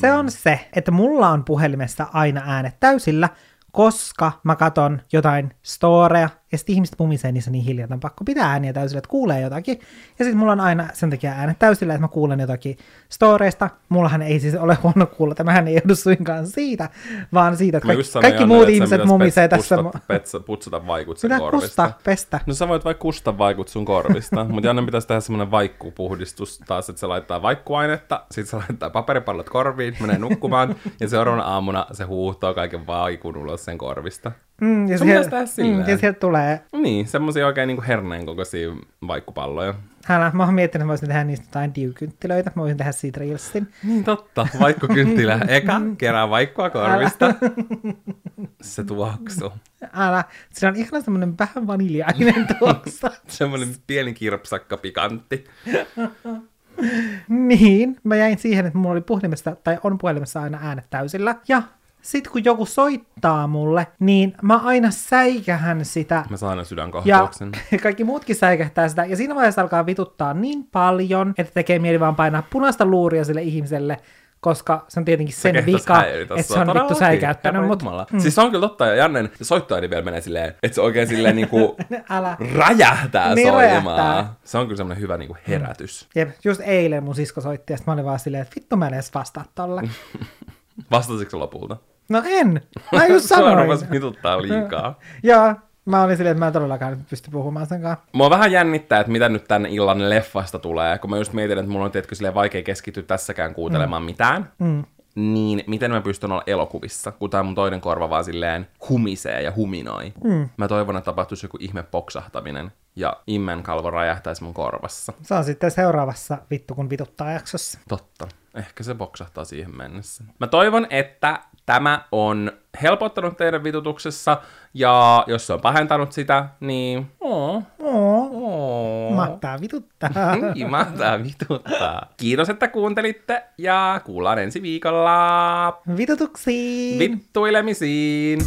se on se, että mulla on puhelimessa aina äänet täysillä, koska mä katon jotain storeja, ja sitten ihmiset pumisee niissä niin hiljaa, että on pakko pitää ääniä täysillä, että kuulee jotakin. Ja sitten mulla on aina sen takia äänet täysillä, että mä kuulen jotakin storeista. Mullahan ei siis ole huono kuulla, tämähän ei joudu suinkaan siitä, vaan siitä, että Mä kaikki, Janne, muut että ihmiset mumisee pet- tässä. pustat- petsä- Putsata vaikut sun Pitää korvista. kusta, pestä. No sä voit vaikka kusta vaikut sun korvista, mutta Janne pitäisi tehdä semmonen vaikkupuhdistus taas, että se laittaa vaikkuainetta, sit se laittaa paperipallot korviin, menee nukkumaan, ja seuraavana aamuna se huuhtoo kaiken vaikun ulos sen korvista. Mm, ja, tehdä siellä, mm, ja sieltä tulee Niin, semmosia oikein niinku herneen kokoisia vaikkupalloja. Älä, mä oon miettinyt, että voisin tehdä niistä jotain diukynttilöitä. Mä voisin tehdä siitä reelsin. Niin totta, vaikkukynttilä. <laughs> Eka, kerää vaikkua korvista. Se tuoksu. Älä, siinä on ihana semmonen vähän vaniljainen <laughs> tuoksa. Semmoinen pieni kirpsakka pikantti. niin, mä jäin siihen, että mulla oli puhelimessa, tai on puhelimessa aina äänet täysillä. Ja sit kun joku soittaa mulle, niin mä aina säikähän sitä. Mä saan aina Ja sydänkohtauksen. <laughs> kaikki muutkin säikähtää sitä. Ja siinä vaiheessa alkaa vituttaa niin paljon, että tekee mieli vaan painaa punaista luuria sille ihmiselle, koska se on tietenkin sen kehtas vika, että se on vittu säikäyttänyt. Mut, Jumala. Siis se on kyllä totta, ja Jannen se soittoääni vielä menee silleen, että se oikein silleen niinku <laughs> älä. räjähtää Niin soimaan. räjähtää. Se on kyllä semmoinen hyvä niinku herätys. Jep, just eilen mun sisko soitti, ja mä olin vaan silleen, että vittu mä en edes vastaa tolle. <laughs> Vastasitko lopulta? No en, mä just <laughs> Sua sanoin. rupesi vituttaa liikaa. <laughs> Joo, mä olin silleen, että mä en todellakaan nyt pysty puhumaan sen kanssa. Mua vähän jännittää, että mitä nyt tänne illan leffasta tulee, kun mä just mietin, että mulla on tietysti silleen vaikea keskittyä tässäkään kuuntelemaan mm. mitään. Mm. Niin miten mä pystyn olla elokuvissa, kun tää mun toinen korva vaan silleen humisee ja huminoi. Mm. Mä toivon, että tapahtuisi joku ihme poksahtaminen ja immen kalvo räjähtäisi mun korvassa. Se on sitten seuraavassa vittu kun vituttaa jaksossa. Totta. Ehkä se boksahtaa siihen mennessä. Mä toivon, että tämä on helpottanut teidän vitutuksessa, ja jos se on pahentanut sitä, niin... Oo, Oo, oo. mahtaa vituttaa. <laughs> Niin, mahtaa vituttaa. Kiitos, että kuuntelitte, ja kuullaan ensi viikolla. Vitutuksiin! Vittuilemisiin!